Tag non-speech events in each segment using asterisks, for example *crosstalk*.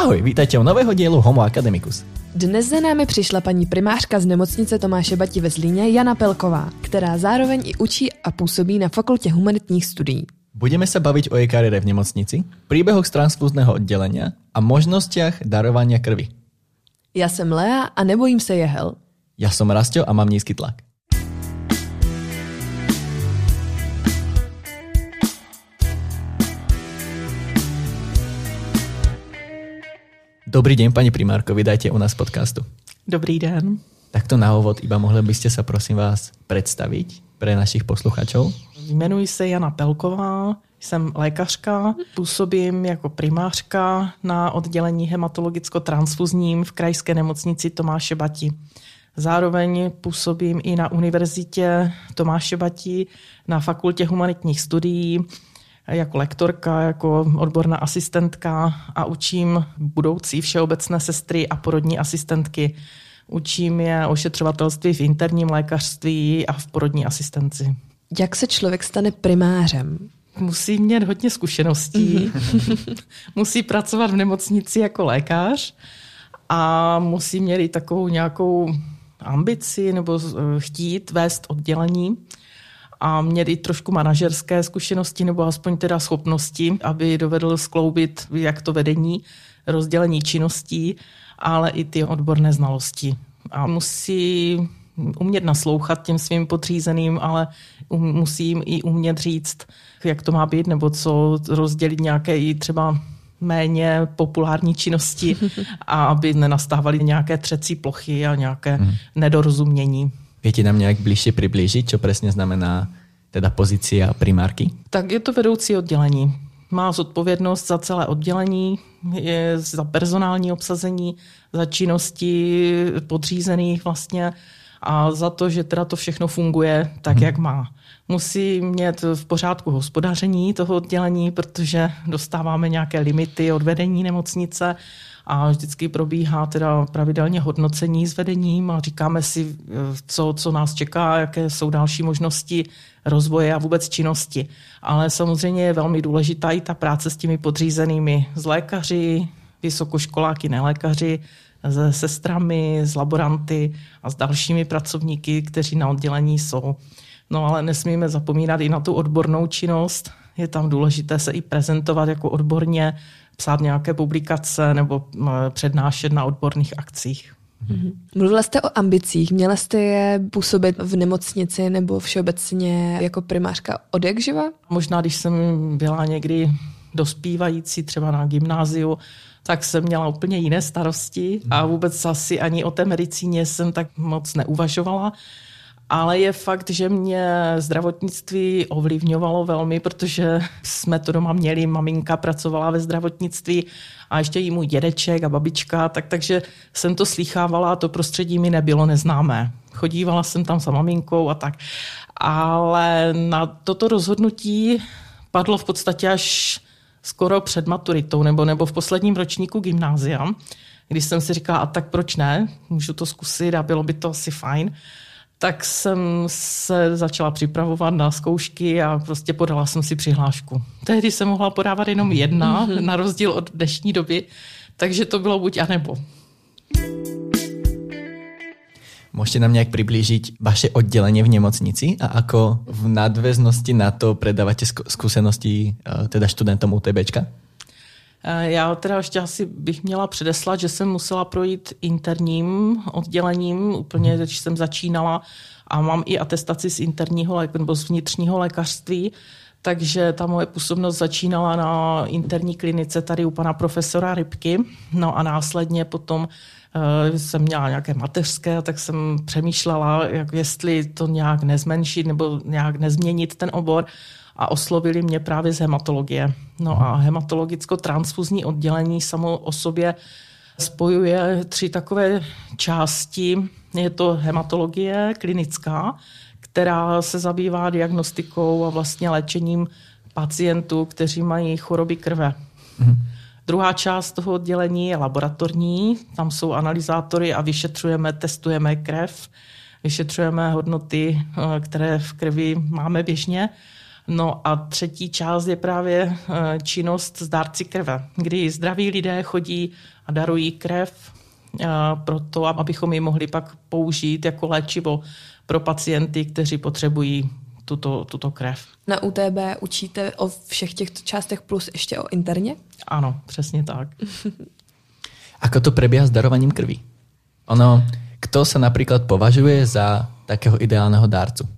Ahoj, vítajte u nového dílu Homo Academicus. Dnes za námi přišla paní primářka z nemocnice Tomáše Bati ve Zlíně Jana Pelková, která zároveň i učí a působí na Fakultě humanitních studií. Budeme se bavit o jej kariére v nemocnici, príbehoch z transfúzneho oddělenia a možnostiach darovania krvi. Já jsem Lea a nebojím se jehel. Ja som Rastio a mám nízky tlak. Dobrý deň, pani primárko, vydajte u nás podcastu. Dobrý den. Takto na úvod iba mohli by ste sa prosím vás predstaviť pre našich posluchačov. Jmenuji se Jana Pelková, jsem lékařka, působím jako primářka na oddělení hematologicko-transfuzním v krajské nemocnici Tomáše Bati. Zároveň působím i na univerzitě Tomáše Bati na fakultě humanitních studií jako lektorka, jako odborná asistentka a učím budoucí všeobecné sestry a porodní asistentky. Učím je ošetřovatelství v interním lékařství a v porodní asistenci. Jak se člověk stane primářem? Musí mít hodně zkušeností, *laughs* musí pracovat v nemocnici jako lékař a musí mít i takovou nějakou ambici nebo eh, chtít vést oddělení a měl i trošku manažerské zkušenosti nebo aspoň teda schopnosti, aby dovedl skloubit jak to vedení, rozdělení činností, ale i ty odborné znalosti. A musí umět naslouchat těm svým podřízeným, ale um, musím i umět říct, jak to má být, nebo co rozdělit nějaké i třeba méně populární činnosti *laughs* a aby nenastávaly nějaké třecí plochy a nějaké mm. nedorozumění. Viete nám nějak blíže přiblížit, co přesně znamená teda pozícia primárky? Tak je to vedoucí oddělení. Má zodpovědnost za celé oddělení, je za personální obsazení, za činnosti podřízených vlastně a za to, že teda to všechno funguje tak, hmm. jak má. Musí mít v pořádku hospodaření toho oddělení, protože dostáváme nějaké limity od vedení nemocnice a vždycky probíhá teda pravidelně hodnocení s vedením a říkáme si, co, co nás čeká, jaké jsou další možnosti rozvoje a vůbec činnosti. Ale samozřejmě je velmi důležitá i ta práce s těmi podřízenými, s lékaři, vysokoškoláky, nelékaři, se sestrami, s laboranty a s dalšími pracovníky, kteří na oddělení jsou. No ale nesmíme zapomínat i na tu odbornou činnost. Je tam důležité se i prezentovat jako odborně, psát nějaké publikace nebo přednášet na odborných akcích. Mm-hmm. Mluvila jste o ambicích. Měla jste je působit v nemocnici nebo všeobecně jako primářka od jak živa? Možná, když jsem byla někdy dospívající třeba na gymnáziu, tak jsem měla úplně jiné starosti a vůbec asi ani o té medicíně jsem tak moc neuvažovala. Ale je fakt, že mě zdravotnictví ovlivňovalo velmi, protože jsme to doma měli, maminka pracovala ve zdravotnictví a ještě i můj dědeček a babička, tak, takže jsem to slýchávala a to prostředí mi nebylo neznámé. Chodívala jsem tam za maminkou a tak. Ale na toto rozhodnutí padlo v podstatě až skoro před maturitou nebo, nebo v posledním ročníku gymnázia, když jsem si říkala, a tak proč ne, můžu to zkusit a bylo by to asi fajn tak jsem se začala připravovat na zkoušky a prostě podala jsem si přihlášku. Tehdy jsem mohla podávat jenom jedna, mm-hmm. na rozdíl od dnešní doby, takže to bylo buď a nebo. Můžete nám nějak přiblížit vaše oddělení v nemocnici a ako v nadväznosti na to predáváte zkušenosti eh, teda studentům UTBčka? Eh, já teda ještě asi bych měla předeslat, že jsem musela projít interním oddělením, úplně když jsem začínala a mám i atestaci z interního nebo z vnitřního lékařství, takže ta moje působnost začínala na interní klinice tady u pana profesora Rybky, no a následně potom uh, jsem měla nějaké mateřské, tak jsem přemýšlela, jak jestli to nějak nezmenšit nebo nějak nezměnit ten obor a oslovili mě právě z hematologie. No a hematologicko-transfuzní oddělení samo o sobě spojuje tři takové části. Je to hematologie klinická, která se zabývá diagnostikou a vlastně léčením pacientů, kteří mají choroby krve. Mm. Druhá část toho oddělení je laboratorní, tam jsou analyzátory a vyšetřujeme, testujeme krev, vyšetřujeme hodnoty, eh, které v krvi máme běžně. No a třetí část je právě eh, činnost s dárci krve, kdy zdraví lidé chodí a darují krev eh, proto, abychom ji mohli pak použít jako léčivo pro pacienty, kteří potřebují tuto, tuto krev. Na UTB učíte o všech těchto částech plus ještě o interně? Ano, přesně tak. *laughs* Ako to prebieha s darovaním krví? Ono, kto sa napríklad považuje za takého ideálneho dárcu?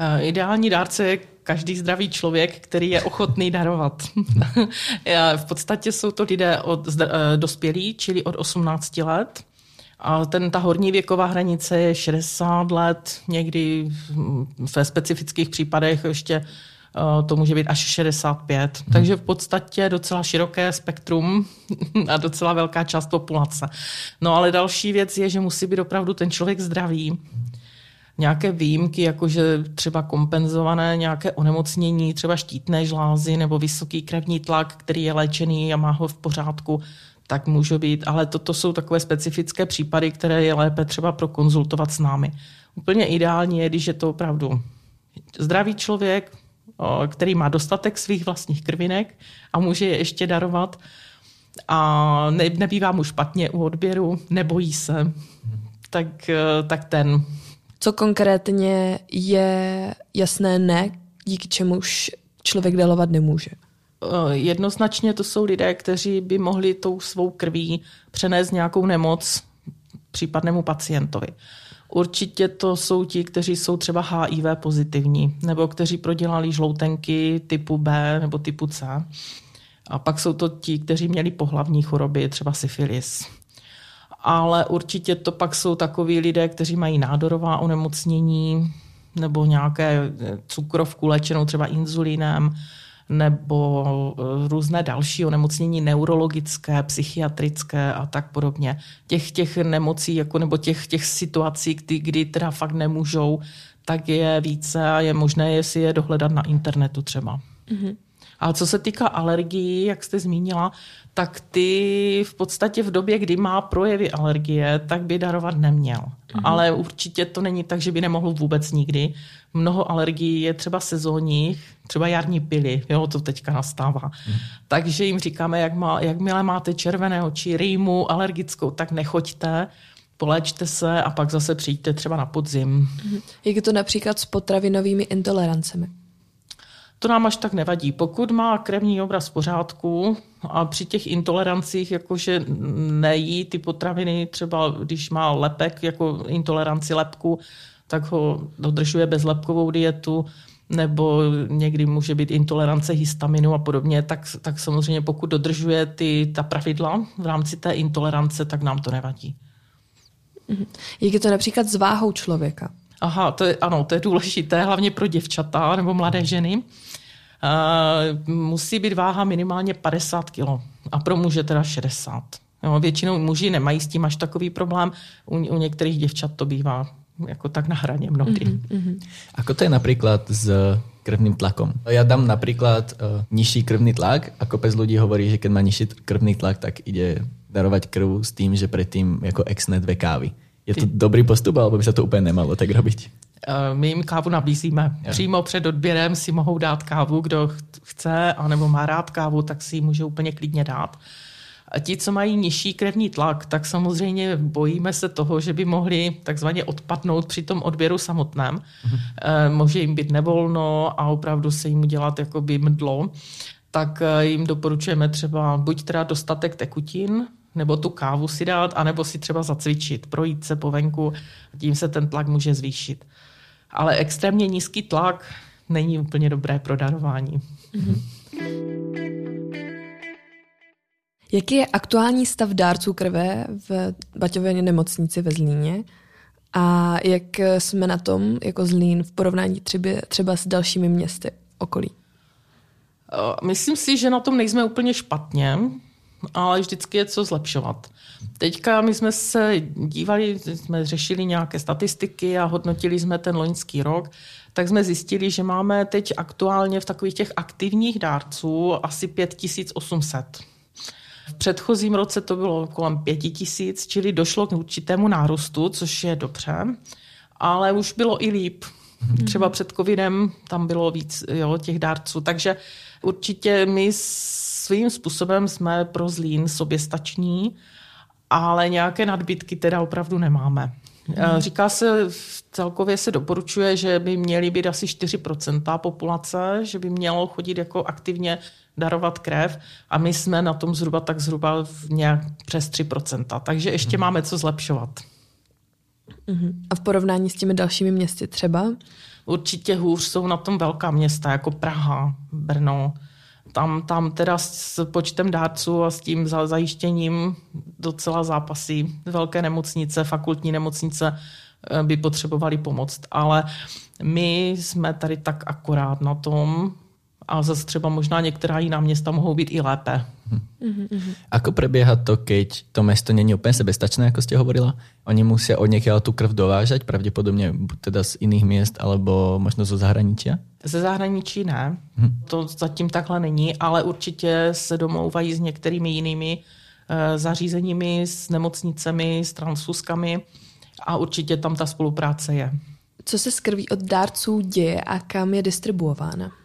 Uh, ideální dárce je každý zdravý člověk, který je ochotný *laughs* darovat. *laughs* v podstatě jsou to lidé od uh, dospělí, čili od 18 let. A ten, ta horní věková hranice je 60 let, někdy ve specifických případech ještě Eh, to může být až 65. Hmm. Takže v podstatě docela široké spektrum *laughs* a docela velká část populace. No ale další věc je, že musí být opravdu ten člověk zdravý. Nějaké výjimky, jakože třeba kompenzované nějaké onemocnění, třeba štítné žlázy nebo vysoký krevní tlak, který je léčený a má ho v pořádku, tak může být. Ale toto jsou takové specifické případy, které je lépe třeba prokonzultovat s námi. Úplně ideální je, když je to opravdu zdravý člověk, který má dostatek svých vlastních krvinek a může je ještě darovat a ne, nebývá mu špatně u odběru, nebojí se, tak, e, tak ten. Co konkrétně je jasné ne, díky čemuž člověk darovat nemůže? E, jednoznačně to jsou lidé, kteří by mohli tou svou krví přenést nějakou nemoc případnému pacientovi. Určitě to jsou ti, kteří jsou třeba HIV pozitivní, nebo kteří prodělali žloutenky typu B nebo typu C. A pak jsou to ti, kteří měli pohlavní choroby, třeba syfilis. Ale určitě to pak jsou takoví lidé, kteří mají nádorová onemocnění nebo nějaké cukrovku léčenou třeba inzulínem, nebo eh, různé další onemocnění neurologické, psychiatrické a tak podobně. Těch, těch nemocí jako, nebo těch, těch situací, kdy, kdy teda fakt nemůžou, tak je více a je možné je si je dohledat na internetu třeba. Mm-hmm. A co se týká alergií, jak jste zmínila, tak ty v podstatě v době, kdy má projevy alergie, tak by darovat neměl. Mm-hmm. Ale určitě to není tak, že by nemohl vůbec nikdy. Mnoho alergií je třeba sezónních, třeba jarní pily, jo, to teďka nastává. Mm-hmm. Takže jim říkáme, jak má, jakmile máte červené oči, rýmu, alergickou, tak nechoďte, poléčte se a pak zase přijďte třeba na podzim. Mm-hmm. Jak je to například s potravinovými intolerancemi? To nám až tak nevadí. Pokud má krevní obraz v pořádku a při těch intolerancích, jakože nejí ty potraviny, třeba když má lepek, jako intoleranci lepku, tak ho dodržuje bezlepkovou dietu, nebo někdy může být intolerance histaminu a podobně, tak, tak samozřejmě pokud dodržuje ty, ta pravidla v rámci té intolerance, tak nám to nevadí. Mhm. Jak je to například s váhou člověka? Aha, to je, ano, to je důležité, hlavně pro děvčata nebo mladé ženy. Uh, musí být váha minimálně 50 kg a pro muže teda 60. Jo, většinou muži nemají s tím až takový problém, u, u některých děvčat to bývá jako tak na hraně mnohdy. Mm-hmm. Ako to je napríklad s krvným tlakom? Ja dám napríklad uh, nižší krvný tlak a kopec ľudí hovorí, že keď má nižší krvný tlak, tak ide darovať krv s tým, že predtým jako exne dve kávy. Je to dobrý postup, alebo by sa to úplně nemalo tak robiť? Eh, my jim kávu nabízíme. Přímo před odběrem si mohou dát kávu, kdo chce, anebo má rád kávu, tak si ji může úplně klidně dát. A ti, co mají nižší krevní tlak, tak samozřejmě bojíme se toho, že by mohli takzvaně odpadnout při tom odběru samotném. Mm-hmm. Může jim být nevolno a opravdu se jim udělat jakoby mdlo. Tak eh, jim doporučujeme třeba buď teda dostatek tekutin, nebo tu kávu si dát, anebo si třeba zacvičit, projít se po venku, tím se ten tlak může zvýšit. Ale extrémně nízký tlak není úplně dobré pro darování. Mm-hmm. Jaký je aktuální stav dárců krve v Baťově nemocnici ve Zlíně? A jak jsme na tom jako Zlín v porovnání třeba, třeba s dalšími městy okolí? Myslím si, že na tom nejsme úplně špatně ale vždycky je co zlepšovat. Teďka my jsme se dívali, jsme řešili nějaké statistiky a hodnotili jsme ten loňský rok, tak jsme zjistili, že máme teď aktuálně v takových těch aktivních dárců asi 5800. V předchozím roce to bylo kolem 5000, čili došlo k určitému nárůstu, což je dobře, ale už bylo i líp. Třeba před covidem tam bylo víc jo, těch dárců, takže určitě my svým způsobem jsme pro Zlín soběstační, ale nějaké nadbytky teda opravdu nemáme. Hmm. Říká se, celkově se doporučuje, že by měly být asi 4% populace, že by mělo chodit jako aktivně darovat krev a my jsme na tom zhruba tak zhruba nějak přes 3%, takže ještě hmm. máme co zlepšovat. Hmm. A v porovnání s těmi dalšími městy třeba? Určitě hůř jsou na tom velká města, jako Praha, Brno, tam, tam teda s počtem dárců a s tím zajištěním docela zápasí velké nemocnice, fakultní nemocnice eh, by potřebovali pomoct. Ale my jsme tady tak akorát na tom, a zase třeba možná některá jiná města mohou být i lépe. Mm-hmm. Ako prebieha to, keď to mesto není úplně sebestačné, jako jste hovorila? Oni musí od někoho tu krv dovážet, pravděpodobně teda z jiných měst, alebo možno zo zahraničí? Ze zahraničí ne, hmm. to zatím takhle není, ale určitě se domlouvají s některými jinými e, zařízeními, s nemocnicemi, s transfuskami a určitě tam ta spolupráce je. Co se s krví od dárců děje a kam je distribuována?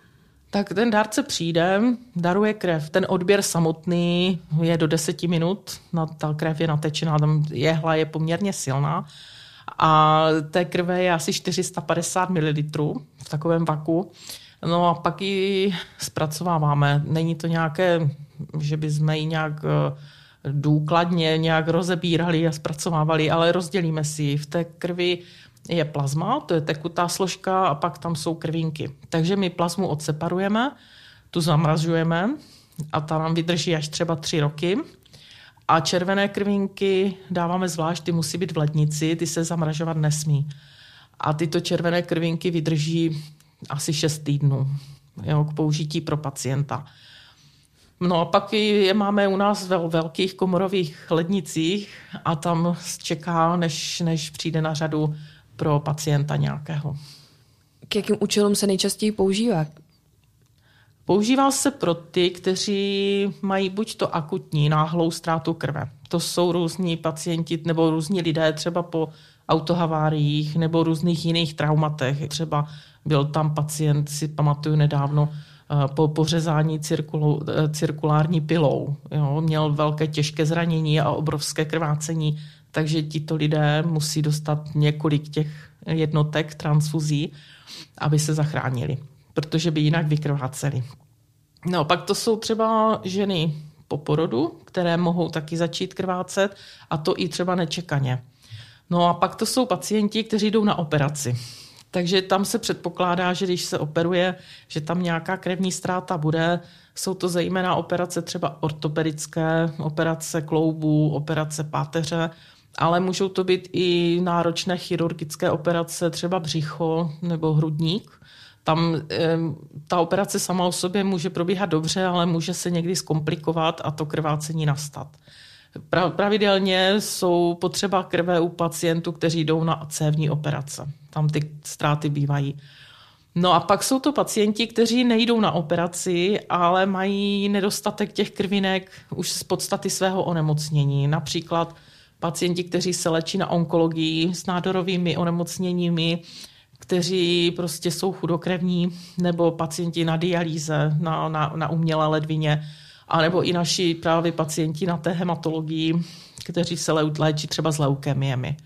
Tak ten dárce přijde, daruje krev. Ten odběr samotný je do deseti minut, ta krev je natečená, tam jehla je poměrně silná a té krve je asi 450 ml v takovém vaku. No a pak ji zpracováváme. Není to nějaké, že by jsme ji nějak eh, důkladně nějak rozebírali a zpracovávali, ale rozdělíme si. V té krvi je plazma, to je tekutá složka a pak tam jsou krvinky. Takže my plazmu odseparujeme, tu zamrazujeme a ta nám vydrží až třeba tři roky. A červené krvinky dáváme zvlášť, ty musí být v lednici, ty se zamražovat nesmí. A tyto červené krvinky vydrží asi 6 týdnů jo, k použití pro pacienta. No a pak je máme u nás ve velkých komorových lednicích a tam čeká, než, než přijde na řadu pro pacienta nějakého. K jakým účelům se nejčastěji používá? Používá se pro ty, kteří mají buď to akutní náhlou ztrátu krve. To jsou různí pacienti nebo různí lidé třeba po autohaváriích nebo různých jiných traumatech. Třeba byl tam pacient, si pamatuju nedávno, eh, po pořezání cirkulu, eh, cirkulární pilou. Jo, měl velké těžké zranění a obrovské krvácení takže tito lidé musí dostat několik těch jednotek transfuzí, aby se zachránili, protože by jinak vykrváceli. No, pak to jsou třeba ženy po porodu, které mohou taky začít krvácet a to i třeba nečekaně. No a pak to jsou pacienti, kteří jdou na operaci. Takže tam se předpokládá, že když se operuje, že tam nějaká krevní ztráta bude. Jsou to zejména operace třeba ortopedické, operace kloubů, operace páteře, ale můžou to být i náročné chirurgické operace, třeba břicho nebo hrudník. Tam ta operace sama o sobě může probíhat dobře, ale může se někdy zkomplikovat a to krvácení nastat. Pravidelně jsou potřeba krve u pacientů, kteří jdou na cévní operace. Tam ty ztráty bývají. No a pak jsou to pacienti, kteří nejdou na operaci, ale mají nedostatek těch krvinek už z podstaty svého onemocnění. Například pacienti, kteří se léčí na onkologii s nádorovými onemocněními, kteří prostě jsou chudokrevní, nebo pacienti na dialýze, na, na, na umělé ledvině, anebo i naši právě pacienti na té hematologii, kteří se léčí třeba s leukemiemi.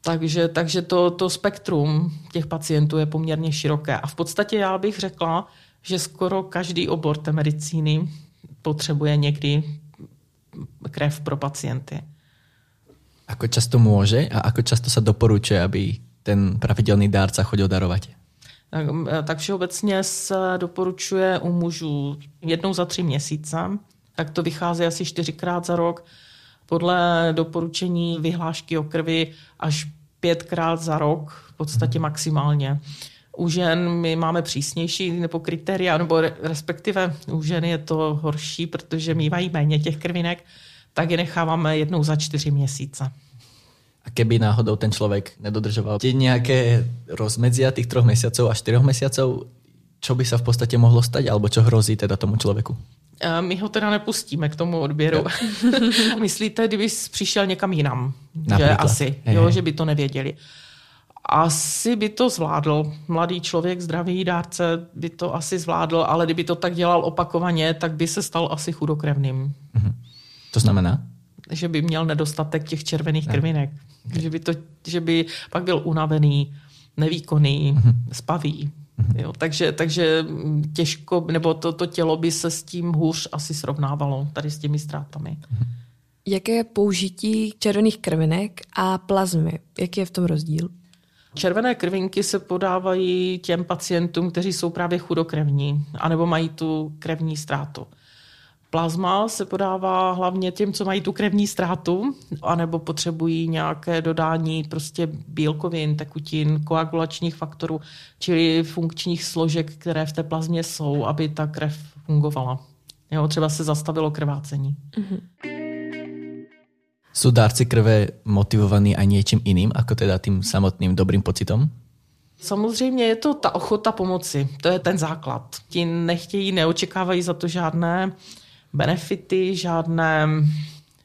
Takže, takže to, to spektrum těch pacientů je poměrně široké. A v podstatě já bych řekla, že skoro každý obor té medicíny potřebuje někdy krev pro pacienty. Ako často může a ako často se doporučuje, aby ten pravidelný dárca chodil darovat? Tak, eh, tak všeobecně se doporučuje u mužů jednou za tři měsíce, tak to vychází asi čtyřikrát za rok. Podle doporučení vyhlášky o krvi až pětkrát za rok, v podstatě maximálně. U žen my máme přísnější nebo kritéria, nebo respektive u žen je to horší, protože mývají méně těch krvinek, tak je necháváme jednou za čtyři měsíce. A keby náhodou ten člověk nedodržoval tie nějaké rozmedzia těch troch měsíců a čtyřech měsíců, čo by se v podstatě mohlo stať, alebo čo hrozí teda tomu člověku? My ho teda nepustíme k tomu odběru. *laughs* Myslíte, kdyby přišel někam jinam? Například. Že asi, jo, že by to nevěděli. asi by to zvládl. Mladý člověk, zdravý dárce by to asi zvládl, ale kdyby to tak dělal opakovaně, tak by se stal asi chudokrevným. Mm-hmm. To znamená? Že by měl nedostatek těch červených krvinek. Okay. Že, by to, že by pak byl unavený, nevýkonný, mm-hmm. spavý. Mm-hmm. Jo, takže, takže těžko, nebo to, to tělo by se s tím hůř asi srovnávalo, tady s těmi ztrátami. Mm-hmm. Jaké je použití červených krvinek a plazmy? Jaký je v tom rozdíl? Červené krvinky se podávají těm pacientům, kteří jsou právě chudokrevní, anebo mají tu krevní ztrátu. Plazma se podává hlavně těm, co mají tu krevní ztrátu, anebo potřebují nějaké dodání prostě bílkovin, tekutin, koagulačních faktorů, čili funkčních složek, které v té plazmě jsou, aby ta krev fungovala. Jo, třeba se zastavilo krvácení. Mm-hmm. Sú dárci krve motivovaní aj niečím iným, ako teda tým samotným dobrým pocitom? Samozřejmě je to ta ochota pomoci, to je ten základ. Ti nechtějí, neočekávají za to žádné benefity, žádné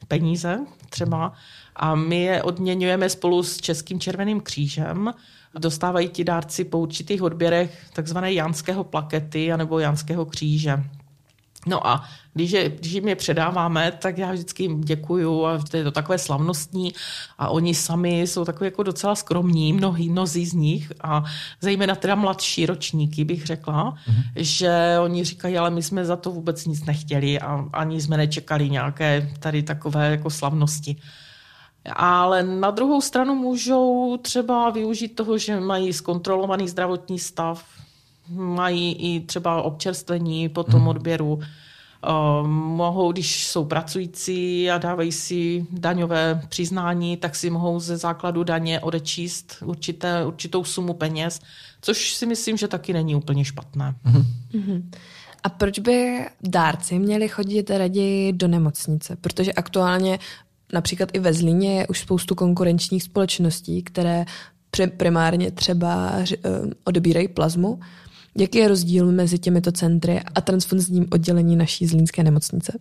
peníze třeba. A my je odměňujeme spolu s Českým červeným křížem. Dostávají ti dárci po určitých odběrech takzvané janského plakety anebo janského kříže. No a když, je, když jim je předáváme, tak já vždycky jim děkuju a to je to takové slavnostní a oni sami jsou takový jako docela skromní, mnohý, mnozí z nich a zejména teda mladší ročníky bych řekla, mm-hmm. že oni říkají, ale my jsme za to vůbec nic nechtěli a ani jsme nečekali nějaké tady takové jako slavnosti. Ale na druhou stranu můžou třeba využít toho, že mají zkontrolovaný zdravotní stav, mají i třeba občerstvení po tom hmm. odběru. Uh, mohou, když jsou pracující a dávají si daňové přiznání, tak si mohou ze základu daně odečíst určité, určitou sumu peněz, což si myslím, že taky není úplně špatné. Mm-hmm. A proč by dárci měli chodit raději do nemocnice? Protože aktuálně například i ve Zlíně je už spoustu konkurenčních společností, které primárně třeba eh, odebírají plazmu Jaký je rozdíl mezi těmito centry a transfuzním oddělení naší zlínské nemocnice?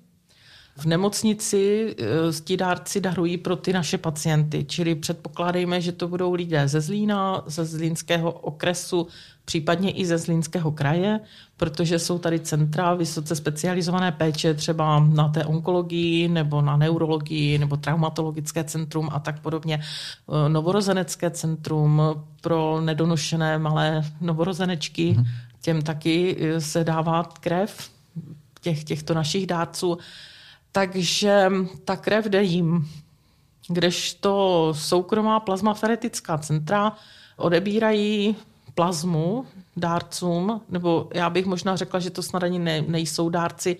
V nemocnici eh, ti dárci darují pro ty naše pacienty, čili předpokládejme, že to budou lidé ze Zlína, ze Zlínského okresu, případně i ze Zlínského kraje, protože jsou tady centra vysoce specializované péče třeba na té onkologii nebo na neurologii nebo traumatologické centrum a tak podobně. Eh, novorozenecké centrum pro nedonošené malé novorozenečky, mhm. těm taky eh, se dává krev těch, těchto našich dárců. Takže ta krev jde jim. Kdežto soukromá plazmaferetická centra odebírají plazmu dárcům, nebo já bych možná řekla, že to snad ani ne, nejsou dárci,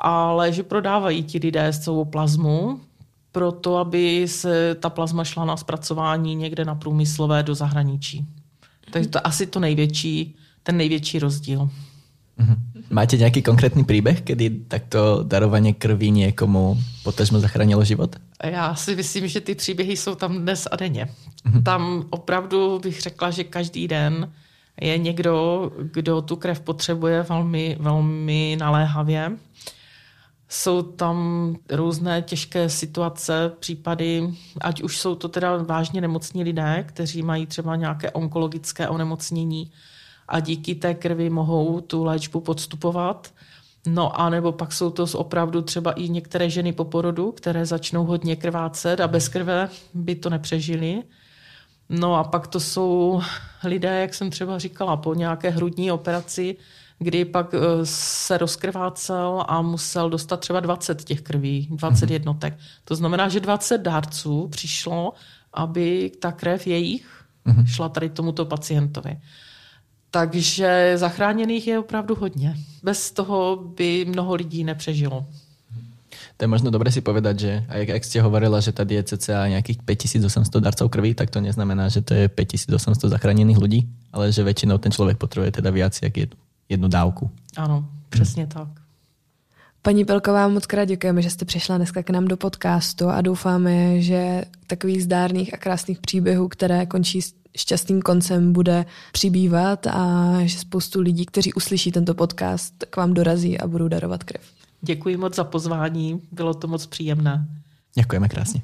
ale že prodávají ti lidé svou plazmu, proto aby se ta plazma šla na zpracování někde na průmyslové do zahraničí. Takže to asi to největší, ten největší rozdíl. Mm-hmm. Máte nějaký konkrétní příběh, kdy takto darování krví někomu potažmo zachránilo život? Já si myslím, že ty příběhy jsou tam dnes a denně. Mm-hmm. Tam opravdu bych řekla, že každý den je někdo, kdo tu krev potřebuje velmi, velmi naléhavě. Jsou tam různé těžké situace, případy, ať už jsou to teda vážně nemocní lidé, kteří mají třeba nějaké onkologické onemocnění, a díky té krvi mohou tu léčbu podstupovat. No a nebo pak jsou to opravdu třeba i některé ženy po porodu, které začnou hodně krvácet a bez krve by to nepřežili. No a pak to jsou lidé, jak jsem třeba říkala, po nějaké hrudní operaci, kdy pak eh, se rozkrvácel a musel dostat třeba 20 těch krví, 20 mm-hmm. jednotek. To znamená, že 20 dárců přišlo, aby ta krev jejich mm-hmm. šla tady tomuto pacientovi. Takže zachráněných je opravdu hodně. Bez toho by mnoho lidí nepřežilo. To je možno dobré si povedať, že jak, jak ste hovorila, že tady je cca nějakých 5800 darcov krví, tak to neznamená, že to je 5800 zachráněných lidí, ale že většinou ten člověk potřebuje teda víc jak jednu, jednu dávku. Ano, přesně hmm. tak. Paní Pelková, moc krát děkujeme, že jste přišla dneska k nám do podcastu a doufáme, že takových zdárných a krásných příběhů, které končí šťastným koncem bude přibývat a že spoustu lidí, kteří uslyší tento podcast, k vám dorazí a budou darovat krev. Děkuji moc za pozvání, bylo to moc příjemné. Děkujeme krásně.